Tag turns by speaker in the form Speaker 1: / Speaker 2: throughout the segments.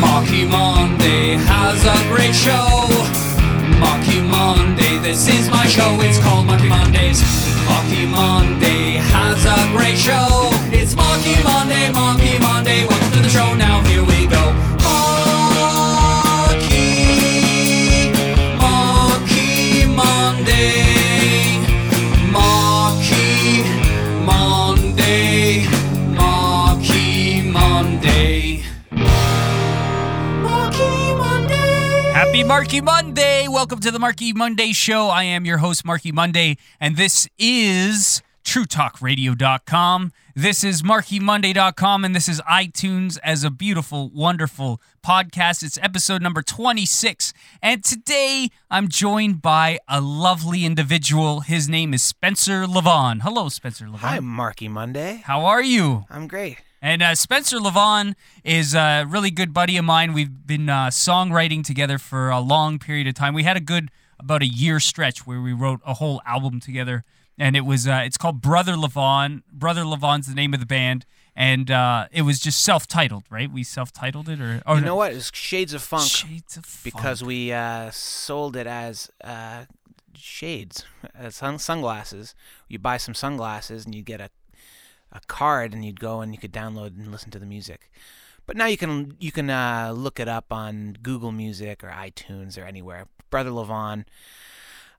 Speaker 1: Marky Monday has a great show. Marky Monday, this is my show. It's called Marky Mondays. Marky Monday has a great show. It's Marky Monday, Marky Monday. Welcome to the show. Now here we Marky Monday!
Speaker 2: Welcome to the Marky Monday Show. I am your host, Marky Monday, and this is TrueTalkRadio.com. This is MarkyMonday.com, and this is iTunes as a beautiful, wonderful podcast. It's episode number 26, and today I'm joined by a lovely individual. His name is Spencer Levon. Hello, Spencer Levon.
Speaker 3: Hi, Marky Monday.
Speaker 2: How are you?
Speaker 3: I'm great.
Speaker 2: And uh, Spencer Levon is a really good buddy of mine. We've been uh, songwriting together for a long period of time. We had a good about a year stretch where we wrote a whole album together, and it was uh, it's called Brother Levon. Brother Levon's the name of the band, and uh, it was just self-titled, right? We self-titled it, or, or
Speaker 3: you know what? It's Shades of Funk
Speaker 2: Shades of Funk.
Speaker 3: because we uh, sold it as uh, shades, as sun- sunglasses. You buy some sunglasses and you get a a card, and you'd go and you could download and listen to the music. But now you can you can uh, look it up on Google Music or iTunes or anywhere. Brother Levon,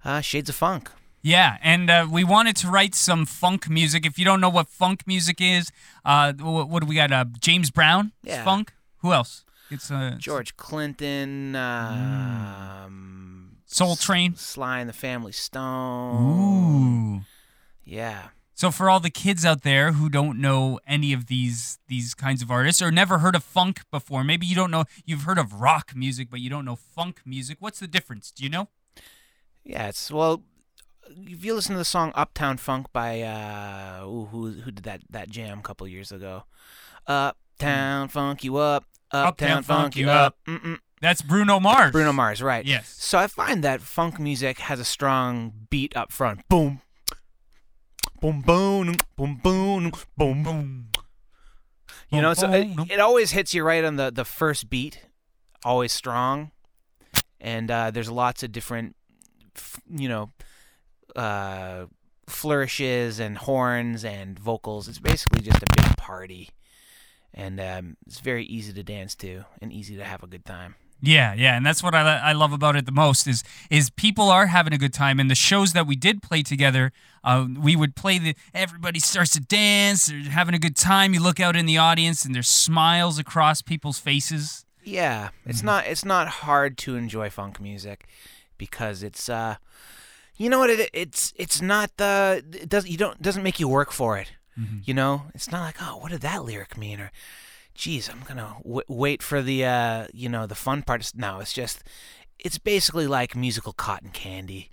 Speaker 3: uh, Shades of Funk.
Speaker 2: Yeah, and uh, we wanted to write some funk music. If you don't know what funk music is, uh, what, what do we got? Uh, James Brown,
Speaker 3: Yeah.
Speaker 2: funk. Who else? It's uh,
Speaker 3: George Clinton, um,
Speaker 2: Soul Train.
Speaker 3: Sly and the Family Stone.
Speaker 2: Ooh.
Speaker 3: Yeah.
Speaker 2: So for all the kids out there who don't know any of these these kinds of artists or never heard of funk before, maybe you don't know you've heard of rock music but you don't know funk music. What's the difference? Do you know?
Speaker 3: Yes. well. If you listen to the song "Uptown Funk" by uh, ooh, who who did that that jam a couple years ago? Uptown Funk you up, Uptown, Funk you up. Mm-mm.
Speaker 2: That's Bruno Mars.
Speaker 3: Bruno Mars, right?
Speaker 2: Yes.
Speaker 3: So I find that funk music has a strong beat up front. Boom, boom, boom, boom, boom, boom, boom. You know, so it, it always hits you right on the the first beat, always strong, and uh, there's lots of different, you know, uh, flourishes and horns and vocals. It's basically just a big party, and um, it's very easy to dance to and easy to have a good time.
Speaker 2: Yeah, yeah, and that's what I, I love about it the most is is people are having a good time, and the shows that we did play together, uh, we would play the everybody starts to dance, they're having a good time. You look out in the audience, and there's smiles across people's faces.
Speaker 3: Yeah, it's not it's not hard to enjoy funk music because it's uh you know what it it's it's not the it doesn't you don't doesn't make you work for it. You know, it's not like oh what did that lyric mean or geez I'm gonna w- wait for the uh you know the fun part. No, it's just it's basically like musical cotton candy.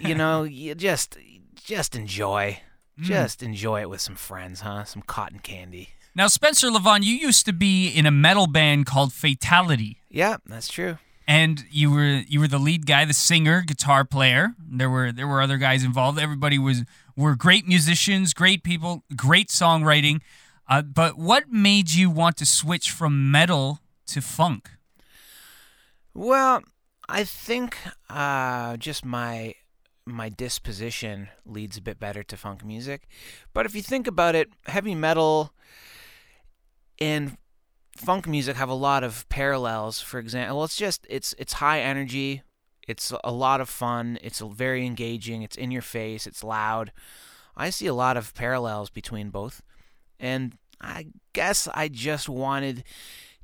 Speaker 3: you know, you just just enjoy. Just enjoy it with some friends, huh? Some cotton candy.
Speaker 2: Now, Spencer Levon, you used to be in a metal band called Fatality.
Speaker 3: Yeah, that's true.
Speaker 2: and you were you were the lead guy, the singer, guitar player. There were there were other guys involved. Everybody was were great musicians, great people, great songwriting. Uh, but what made you want to switch from metal to funk?
Speaker 3: Well, I think uh, just my my disposition leads a bit better to funk music. But if you think about it, heavy metal and funk music have a lot of parallels. For example, it's just it's it's high energy, it's a lot of fun, it's very engaging, it's in your face, it's loud. I see a lot of parallels between both, and I guess I just wanted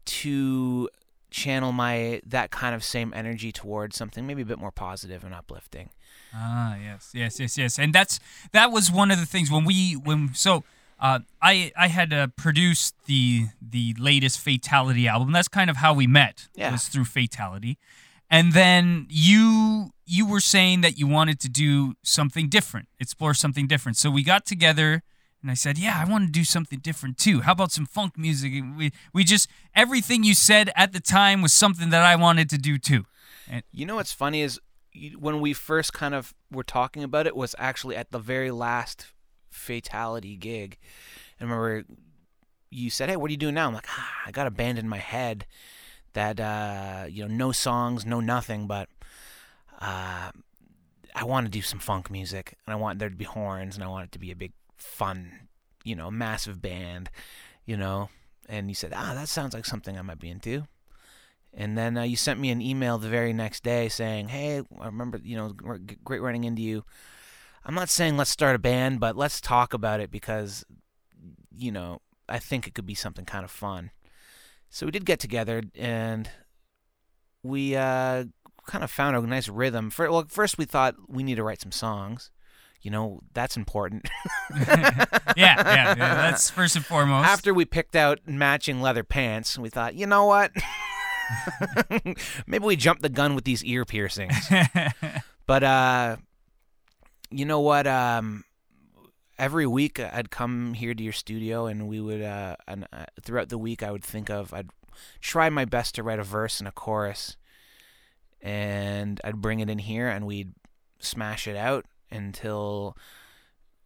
Speaker 3: to channel my that kind of same energy towards something maybe a bit more positive and uplifting.
Speaker 2: Ah, yes, yes, yes, yes, and that's that was one of the things when we when so uh, I I had uh, produced the the latest Fatality album. That's kind of how we met.
Speaker 3: Yeah.
Speaker 2: was through Fatality, and then you you were saying that you wanted to do something different, explore something different. So we got together. And I said, "Yeah, I want to do something different too. How about some funk music?" And we we just everything you said at the time was something that I wanted to do too.
Speaker 3: You know what's funny is when we first kind of were talking about it was actually at the very last fatality gig. And remember you said, "Hey, what are you doing now?" I'm like, ah, "I got a band in my head that uh, you know no songs, no nothing, but uh, I want to do some funk music, and I want there to be horns, and I want it to be a big, fun, you know, massive band, you know. And you said, ah, that sounds like something I might be into. And then uh, you sent me an email the very next day saying, hey, I remember, you know, great running into you. I'm not saying let's start a band, but let's talk about it because, you know, I think it could be something kind of fun. So we did get together and we uh, kind of found a nice rhythm. For, well, first we thought we need to write some songs. You know, that's important.
Speaker 2: yeah, yeah, yeah, that's first and foremost.
Speaker 3: After we picked out matching leather pants, we thought, you know what? Maybe we jumped the gun with these ear piercings. but uh you know what um every week I'd come here to your studio and we would uh and uh, throughout the week I would think of I'd try my best to write a verse and a chorus and I'd bring it in here and we'd smash it out until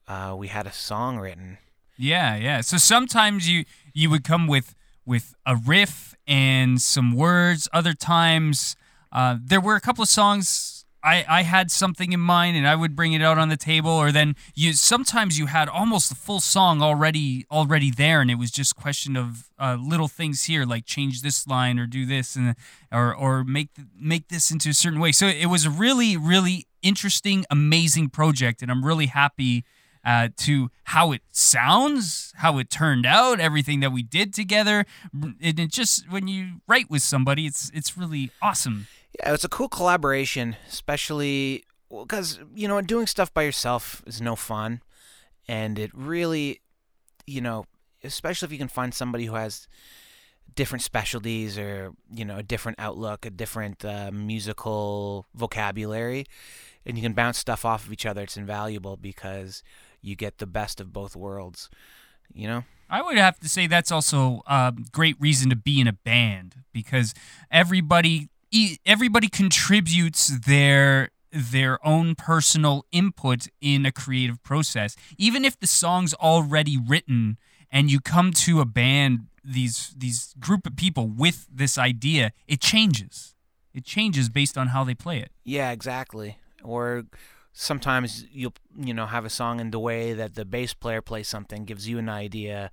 Speaker 3: uh, we had a song written.
Speaker 2: Yeah, yeah. So sometimes you you would come with with a riff and some words. Other times uh, there were a couple of songs I, I had something in mind and I would bring it out on the table or then you sometimes you had almost the full song already already there and it was just question of uh, little things here like change this line or do this and or or make make this into a certain way so it was a really really interesting amazing project and I'm really happy uh, to how it sounds, how it turned out, everything that we did together. And it just when you write with somebody, it's it's really awesome.
Speaker 3: Yeah, it's a cool collaboration, especially because you know doing stuff by yourself is no fun, and it really, you know, especially if you can find somebody who has different specialties or you know a different outlook, a different uh, musical vocabulary, and you can bounce stuff off of each other. It's invaluable because you get the best of both worlds. You know.
Speaker 2: I would have to say that's also a great reason to be in a band because everybody everybody contributes their their own personal input in a creative process. Even if the song's already written and you come to a band these these group of people with this idea, it changes. It changes based on how they play it.
Speaker 3: Yeah, exactly. Or sometimes you'll you know have a song in the way that the bass player plays something gives you an idea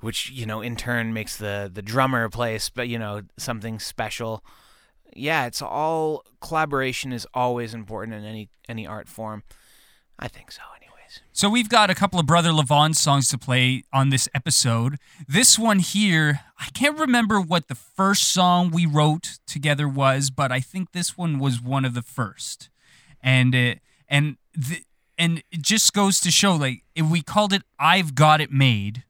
Speaker 3: which you know in turn makes the the drummer play but you know something special yeah, it's all collaboration is always important in any any art form. I think so, anyways.
Speaker 2: So we've got a couple of Brother Levon songs to play on this episode. This one here, I can't remember what the first song we wrote together was, but I think this one was one of the first. And it, and the, and it just goes to show like if we called it I've Got It Made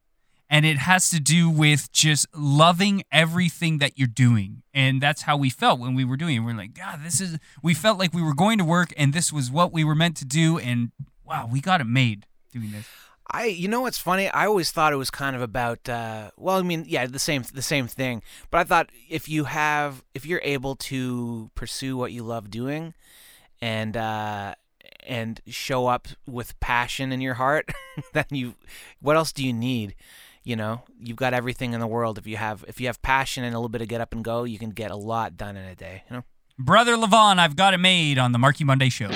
Speaker 2: and it has to do with just loving everything that you're doing and that's how we felt when we were doing it we're like god this is we felt like we were going to work and this was what we were meant to do and wow we got it made doing this
Speaker 3: I, you know what's funny? I always thought it was kind of about, uh, well, I mean, yeah, the same, the same thing. But I thought if you have, if you're able to pursue what you love doing, and uh, and show up with passion in your heart, then you, what else do you need? you know you've got everything in the world. If you have if you have passion and a little bit of get up and go you can get a lot done in a day you know?
Speaker 2: Brother levon i've got it made on the marky monday show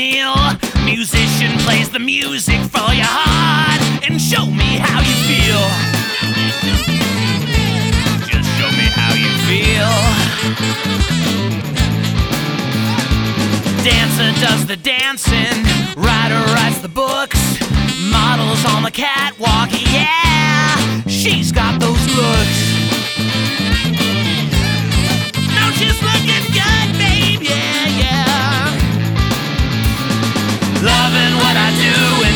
Speaker 1: meal. Musician plays the music for your heart. And show me how you feel. Just show me how you feel. Dancer does the dancing. Writer writes the books. Models on the catwalk. Yeah, she's got those looks. Now she's looking good, babe. Yeah, what I do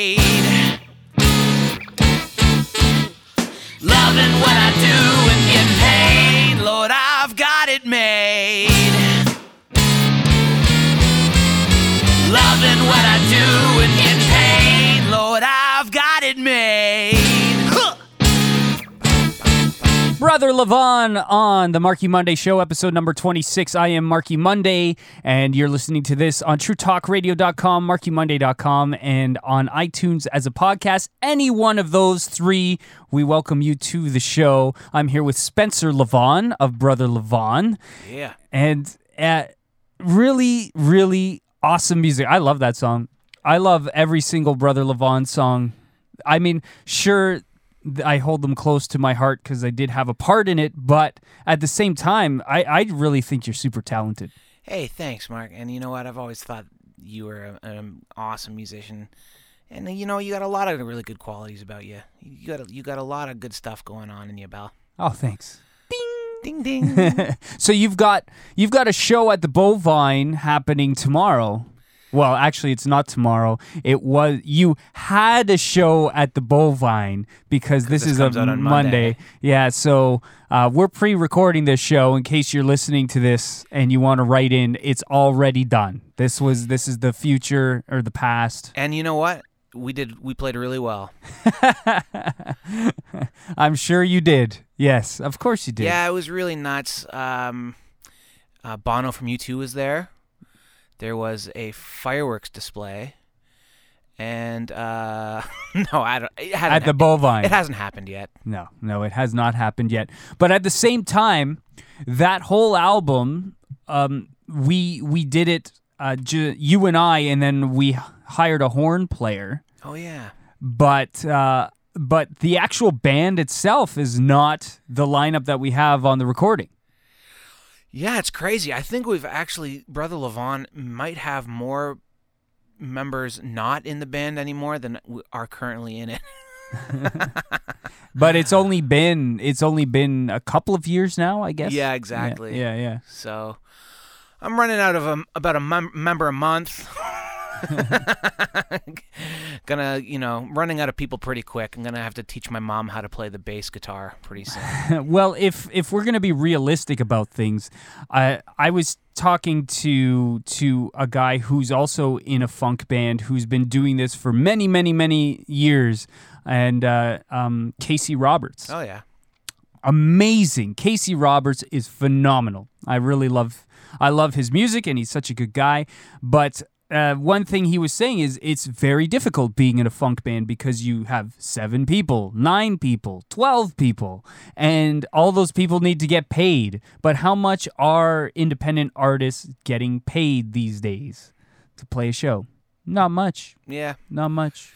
Speaker 1: made.
Speaker 3: Loving what I do
Speaker 2: Brother Levon on the Marky Monday Show, episode number 26. I am Marky Monday, and you're listening to this on TrueTalkRadio.com, MarkyMonday.com, and on iTunes as a podcast. Any one of those three, we welcome you to the show. I'm here with Spencer Levon of Brother Levon,
Speaker 3: Yeah.
Speaker 2: and uh, really, really awesome music. I love that song. I love every single Brother Levon song. I mean, sure, I hold them close to my heart because I did have a part in it, but at the same time, I, I really think you're super talented.
Speaker 3: Hey, thanks, Mark. And you know what? I've always thought you were a- an awesome musician. And you know, you got a lot of really good qualities about you. You got a, you got a lot of good stuff going on in you, Bell.
Speaker 2: Oh, thanks.
Speaker 3: Ding ding ding.
Speaker 2: So you've got you've got a show at the Bovine happening tomorrow. Well, actually, it's not tomorrow. It was you had a show at the Bovine because this,
Speaker 3: this
Speaker 2: is a
Speaker 3: on Monday.
Speaker 2: Yeah, so uh, we're pre-recording this show in case you're listening to this and you want to write in. It's already done. This was this is the future or the past.
Speaker 3: and you know what? We did. We played really well.
Speaker 2: I'm sure you did. Yes, of course you did.
Speaker 3: Yeah, it was really nuts. Um, uh, Bono from U2 was there. There was a fireworks display, and uh, no, I don't. It hasn't,
Speaker 2: at the Bovine.
Speaker 3: it hasn't happened yet.
Speaker 2: No, no, it has not happened yet. But at the same time, that whole album, um, we we did it, uh, ju- you and I, and then we hired a horn player.
Speaker 3: Oh yeah.
Speaker 2: But uh, but the actual band itself is not the lineup that we have on the recording.
Speaker 3: Yeah, it's crazy. I think we've actually Brother Levon might have more members not in the band anymore than are currently in it.
Speaker 2: But it's only been it's only been a couple of years now, I guess.
Speaker 3: Yeah, exactly.
Speaker 2: Yeah, yeah.
Speaker 3: So I'm running out of a, about a mem- member a month. gonna, you know, running out of people pretty quick. I'm gonna have to teach my mom how to play the bass guitar pretty soon.
Speaker 2: well, if if we're gonna be realistic about things, I I was talking to to a guy who's also in a funk band who's been doing this for many many many years, and uh, um, Casey Roberts,
Speaker 3: oh yeah.
Speaker 2: amazing. Casey Roberts is phenomenal. I really love I love his music, and he's such a good guy. But uh, one thing he was saying is it's very difficult being in a funk band because you have seven people, nine people, 12 people, and all those people need to get paid. But how much are independent artists getting paid these days to play a show? Not much.
Speaker 3: Yeah.
Speaker 2: Not much.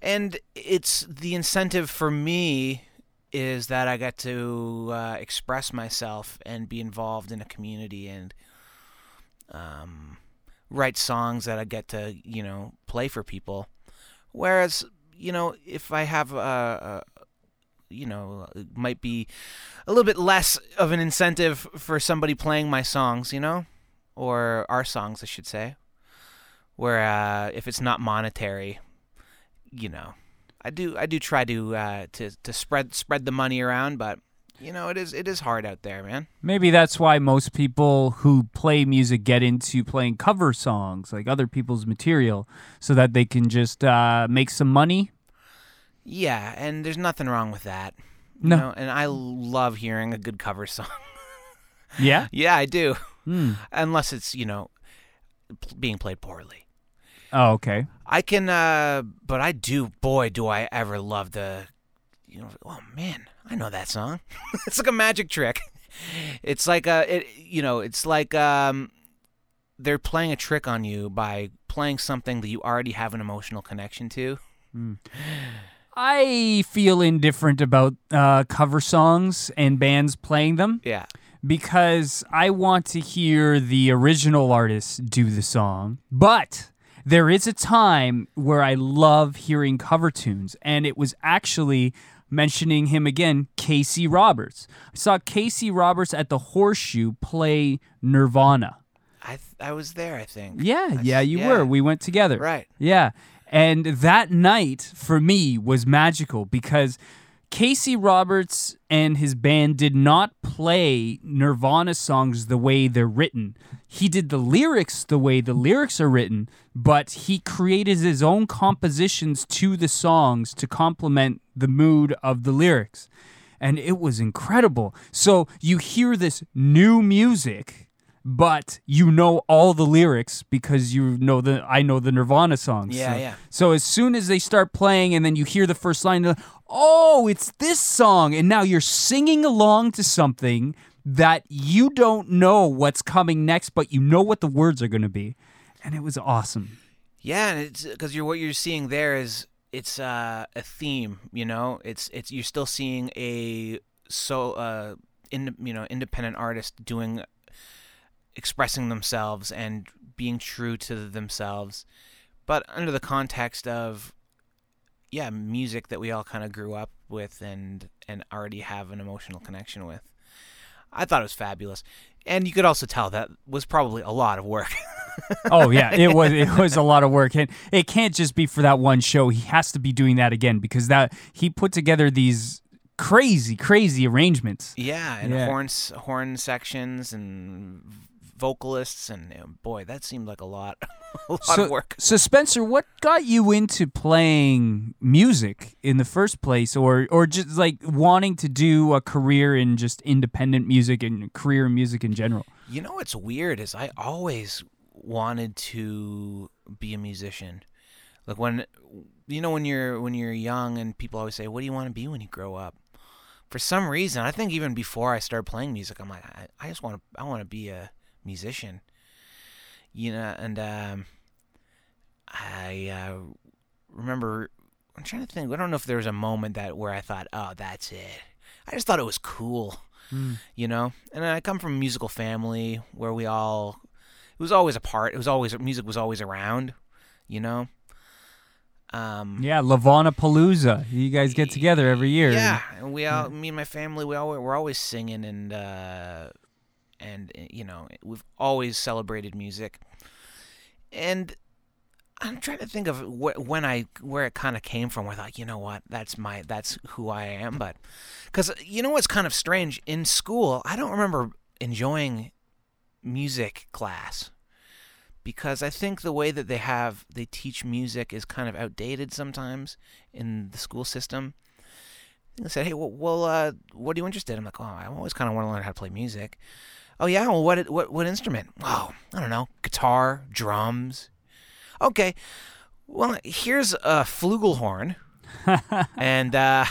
Speaker 3: And it's the incentive for me is that I get to uh, express myself and be involved in a community and um, write songs that I get to, you know, play for people. Whereas, you know, if I have a, a you know, it might be a little bit less of an incentive for somebody playing my songs, you know, or our songs, I should say. Where uh, if it's not monetary, you know, I do I do try to uh, to to spread spread the money around, but you know, it is it is hard out there, man.
Speaker 2: Maybe that's why most people who play music get into playing cover songs, like other people's material, so that they can just uh, make some money.
Speaker 3: Yeah, and there's nothing wrong with that. You
Speaker 2: No.
Speaker 3: know, and I love hearing a good cover song.
Speaker 2: Yeah.
Speaker 3: yeah, I do.
Speaker 2: Hmm.
Speaker 3: Unless it's, you know, being played poorly.
Speaker 2: Oh, okay.
Speaker 3: I can uh but I do boy do I ever love the you know oh man, I know that song. it's like a magic trick. it's like uh it you know it's like um they're playing a trick on you by playing something that you already have an emotional connection to
Speaker 2: I feel indifferent about uh, cover songs and bands playing them
Speaker 3: yeah
Speaker 2: because I want to hear the original artist do the song. But there is a time where I love hearing cover tunes, and it was actually mentioning him again, Casey Roberts. I saw Casey Roberts at the Horseshoe play Nirvana.
Speaker 3: i th- i was there i think
Speaker 2: Yeah,
Speaker 3: That's-
Speaker 2: yeah, you
Speaker 3: yeah.
Speaker 2: were. We went together.
Speaker 3: right
Speaker 2: Yeah. And that night for me was magical because Casey Roberts and his band did not play Nirvana songs the way they're written. He did the lyrics the way the lyrics are written, but he created his own compositions to the songs to complement the mood of the lyrics. And it was incredible. So you hear this new music but you know all the lyrics because you know the I know the Nirvana songs.
Speaker 3: Yeah,
Speaker 2: so,
Speaker 3: yeah.
Speaker 2: So as soon as they start playing and then you hear the first line, like, oh, it's this song, and now you're singing along to something that you don't know what's coming next, but you know what the words are going to be, and it was awesome.
Speaker 3: Yeah, and it's because you're what you're seeing there is it's uh, a theme. You know, it's it's you're still seeing a so uh, in you know independent artist doing expressing themselves and being true to themselves, but under the context of yeah music that we all kind of grew up with and and already have an emotional connection with. I thought it was fabulous, and you could also tell that was probably a lot of work.
Speaker 2: Oh yeah, it was it was a lot of work, and it can't just be for that one show. He has to be doing that again because that he put together these crazy, crazy arrangements.
Speaker 3: Yeah, and
Speaker 2: Yeah.
Speaker 3: horns, horn sections and vocalists, and boy, that seemed like a lot, a lot
Speaker 2: so,
Speaker 3: of work.
Speaker 2: So Spencer, what got you into playing music in the first place, or or just like wanting to do a career in just independent music and career in music in general?
Speaker 3: You know what's weird is I always wanted to be a musician. Like when you know when you're when you're young and people always say, "What do you want to be when you grow up?" For some reason, I think even before I started playing music, I'm like, I, I just want to I want to be a musician. You know, and um, I uh, remember I'm trying to think. I don't know if there was a moment that where I thought, "Oh, that's it." I just thought it was cool you know and i come from a musical family where we all it was always a part it was always music was always around you know um
Speaker 2: Yeah, Lavana Palooza. You guys get together every year.
Speaker 3: yeah and we all me and my family we all we're always singing and uh and uh, you know we've always celebrated music and i'm trying to think of wh- when i where it kind of came from where i thought you know what that's my that's who i am but because you know what's kind of strange in school i don't remember enjoying music class because i think the way that they have they teach music is kind of outdated sometimes in the school system they said, "Hey, well, well uh, what are you interested?" in? I'm like, "Oh, I always kind of want to learn how to play music." Oh yeah, well, what what what instrument? Oh, I don't know, guitar, drums. Okay, well, here's a flugelhorn, and uh,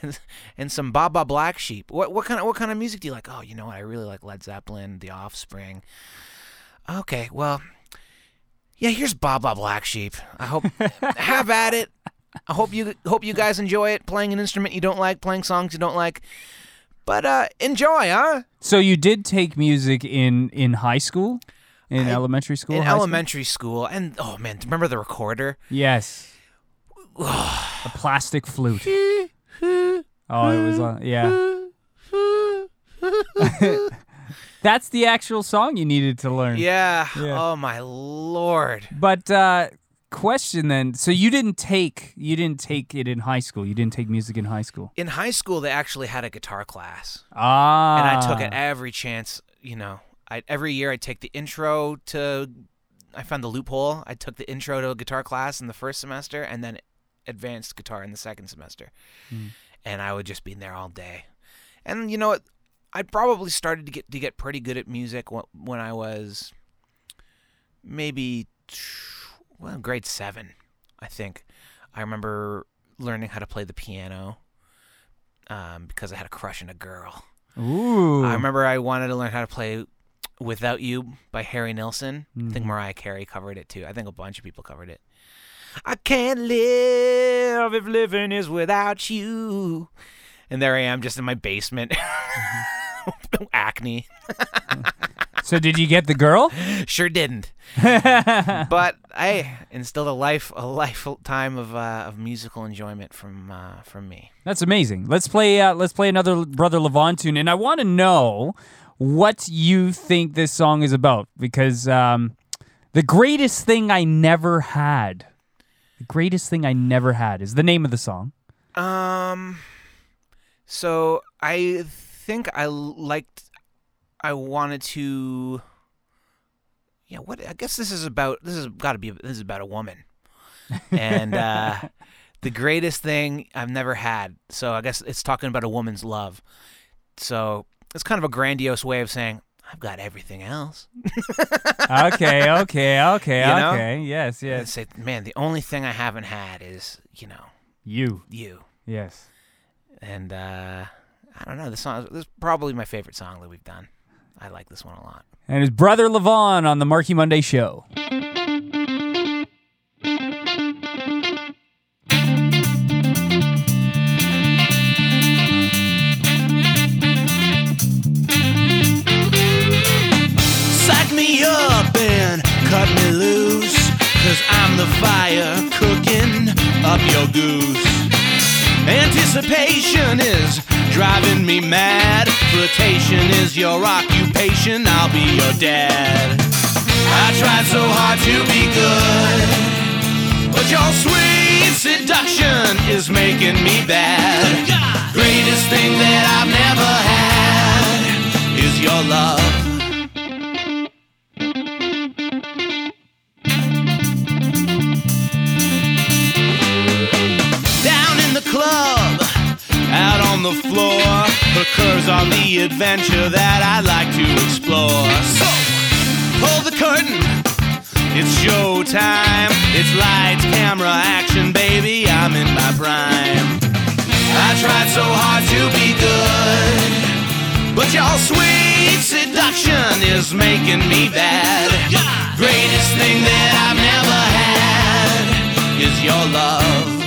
Speaker 3: and some Baa Baa Black Sheep. What what kind of what kind of music do you like? Oh, you know what? I really like Led Zeppelin, The Offspring. Okay, well, yeah, here's Baa Baa Black Sheep. I hope have at it. I hope you hope you guys enjoy it. Playing an instrument you don't like, playing songs you don't like, but uh, enjoy, huh?
Speaker 2: So you did take music in in high school, in
Speaker 3: I-
Speaker 2: elementary school.
Speaker 3: In
Speaker 2: high school?
Speaker 3: elementary school, and oh man, remember the recorder?
Speaker 2: Yes. a plastic flute. Oh, it was on. Yeah. That's the actual song you needed to learn.
Speaker 3: Yeah.
Speaker 2: Yeah.
Speaker 3: Oh my lord.
Speaker 2: But uh question then, so you didn't take you didn't take it in high school. You didn't take music in high school.
Speaker 3: In high school, they actually had a guitar class,
Speaker 2: Ah.
Speaker 3: and I took it every chance. You know, I every year I'd take the intro to. I found the loophole. I took the intro to a guitar class in the first semester, and then advanced guitar in the second semester. And I would just be in there all day. And you know what? I probably started to get to get pretty good at music wh- when I was maybe well grade seven, I think. I remember learning how to play the piano um, because I had a crush on a girl.
Speaker 2: Ooh.
Speaker 3: I remember I wanted to learn how to play "Without You" by Harry Nilsson. I think Mariah Carey covered it too. I think a bunch of people covered it. I can't live if living is without you. And there I am, just in my basement, acne.
Speaker 2: so did you get the girl?
Speaker 3: Sure didn't. but I instilled a life, a lifetime of uh, of musical enjoyment from uh, from me.
Speaker 2: That's amazing. Let's play. Uh, let's play another Brother Levon tune, and I want to know what you think this song is about because um, the greatest thing I never had, the greatest thing I never had is the name of the song.
Speaker 3: Um, so I think I liked. I wanted to. Yeah, what? I guess this is about. This has got to be. This is about a woman, and uh, the greatest thing I've never had. So I guess it's talking about a woman's love. So it's kind of a grandiose way of saying I've got everything else.
Speaker 2: okay, okay, okay,
Speaker 3: You know?
Speaker 2: okay. Yes,
Speaker 3: And
Speaker 2: yes.
Speaker 3: say, man, the only thing I haven't had is you know
Speaker 2: You.
Speaker 3: you.
Speaker 2: Yes.
Speaker 3: And uh, I don't know. This song this is probably my favorite song that we've done. I like this one a lot.
Speaker 2: And his Brother Levon on the Marky Monday show.
Speaker 4: Sack me up and cut me loose. Cause I'm the fire cooking up your goose. Anticipation is driving me mad. Flirtation is your occupation. I'll be your dad. I tried so hard to be good. But your sweet seduction is making me bad. Greatest thing that I've never had is your love. The adventure that I'd like to explore. So, pull the curtain. It's showtime. It's lights, camera, action, baby. I'm in my prime. I tried so hard to be good, but your sweet seduction is making me bad. Greatest thing that I've never had is your love.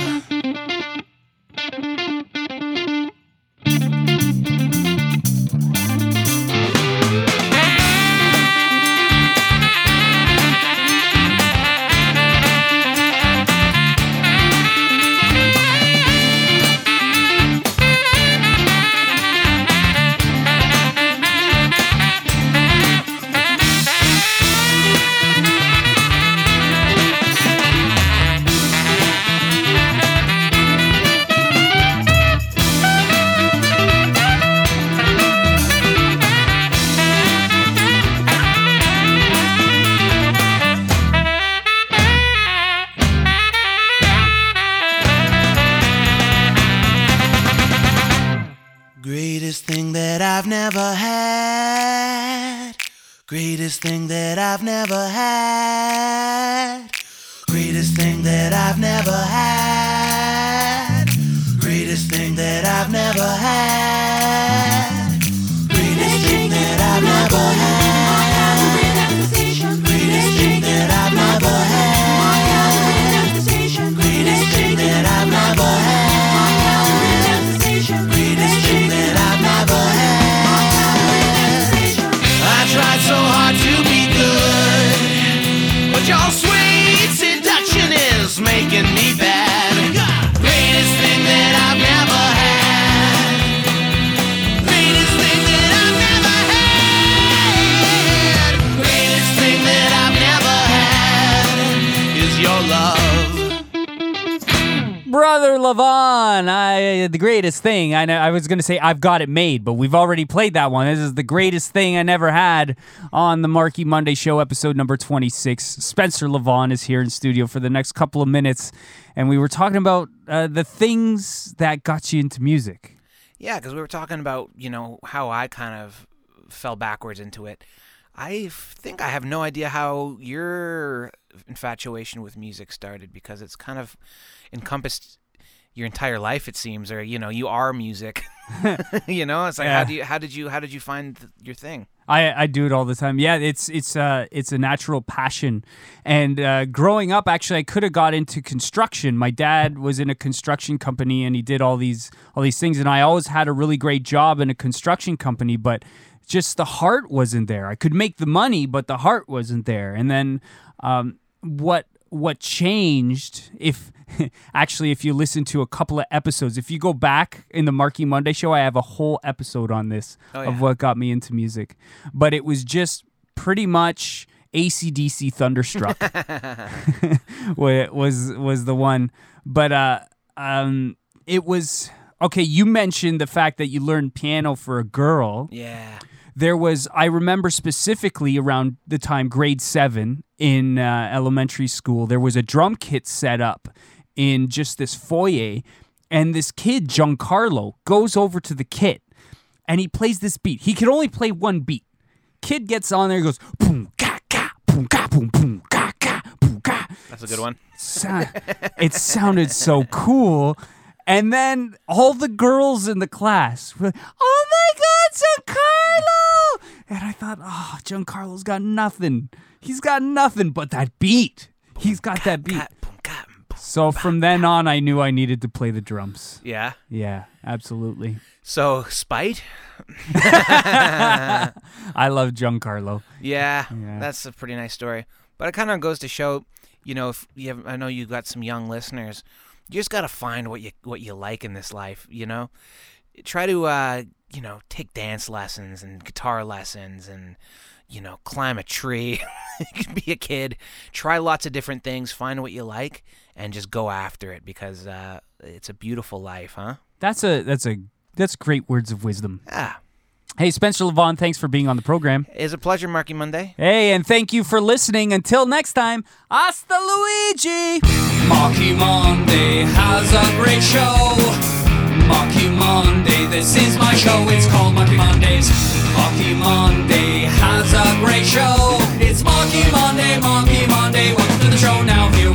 Speaker 4: Greatest thing that I've never had. Greatest thing that I've never had. Greatest thing that I've never had.
Speaker 2: Levon, I the greatest thing. I know I was gonna say I've got it made, but we've already played that one. This is the greatest thing I never had on the Marky Monday Show, episode number twenty six. Spencer Levon is here in studio for the next couple of minutes, and we were talking about uh, the things that got you into music.
Speaker 3: Yeah, because we were talking about you know how I kind of fell backwards into it. I think I have no idea how your infatuation with music started because it's kind of encompassed your entire life it seems or you know you are music you know it's like
Speaker 2: Yeah.
Speaker 3: how do you how did you how did you find th- your thing
Speaker 2: I, I do it all the time. Yeah, it's it's uh it's a natural passion. And uh, growing up, actually, I could have got into construction. My dad was in a construction company, and he did all these all these things. And I always had a really great job in a construction company, but just the heart wasn't there. I could make the money, but the heart wasn't there. And then um, what what changed if actually if you listen to a couple of episodes if you go back in the marky monday show i have a whole episode on this
Speaker 3: Oh,
Speaker 2: of what got me into music. But it was just pretty much AC/DC thunderstruck. Was was the one. But uh um it was okay you mentioned the fact that you learned piano for a girl.
Speaker 3: Yeah
Speaker 2: there was i remember specifically around the time grade seven in uh, elementary school there was a drum kit set up in just this foyer and this kid giancarlo goes over to the kit and he plays this beat he could only play one beat kid gets on there and goes boom ga ga boom ga boom boom ga ga boom ga
Speaker 3: that's a good one
Speaker 2: it sounded so cool. And then all the girls in the class were like, oh my God, Giancarlo! And I thought, oh, Giancarlo's got nothing. He's got nothing but that beat. He's got that beat.
Speaker 3: Cat, boom, cat, boom.
Speaker 2: So from then on, I knew I needed to play the drums.
Speaker 3: yeah
Speaker 2: Yeah, absolutely.
Speaker 3: so spite
Speaker 2: I love Giancarlo.
Speaker 3: Yeah,
Speaker 2: Yeah.
Speaker 3: that's a pretty nice story. But it kind of goes to show, you know, if you have, I know you've got some young listeners, you just got to find what you what you like in this life. You know, try to uh, you know take dance lessons and guitar lessons and you know climb a tree. be a kid. Try lots of different things. Find what you like and just go after it because uh, it's a beautiful life, huh?
Speaker 2: That's a that's a that's great words of wisdom.
Speaker 3: Ah,
Speaker 2: Hey, Spencer Levon, thanks for being on the program.
Speaker 3: it's a pleasure, Marky Monday.
Speaker 2: Hey, and thank you for listening. Until next time, hasta Luigi!
Speaker 1: Marky Monday has a great show. Marky Monday, this is my show. It's called Marky Mondays. Marky Monday has a great show. It's Marky Monday, Marky Monday. Welcome to the show. Now here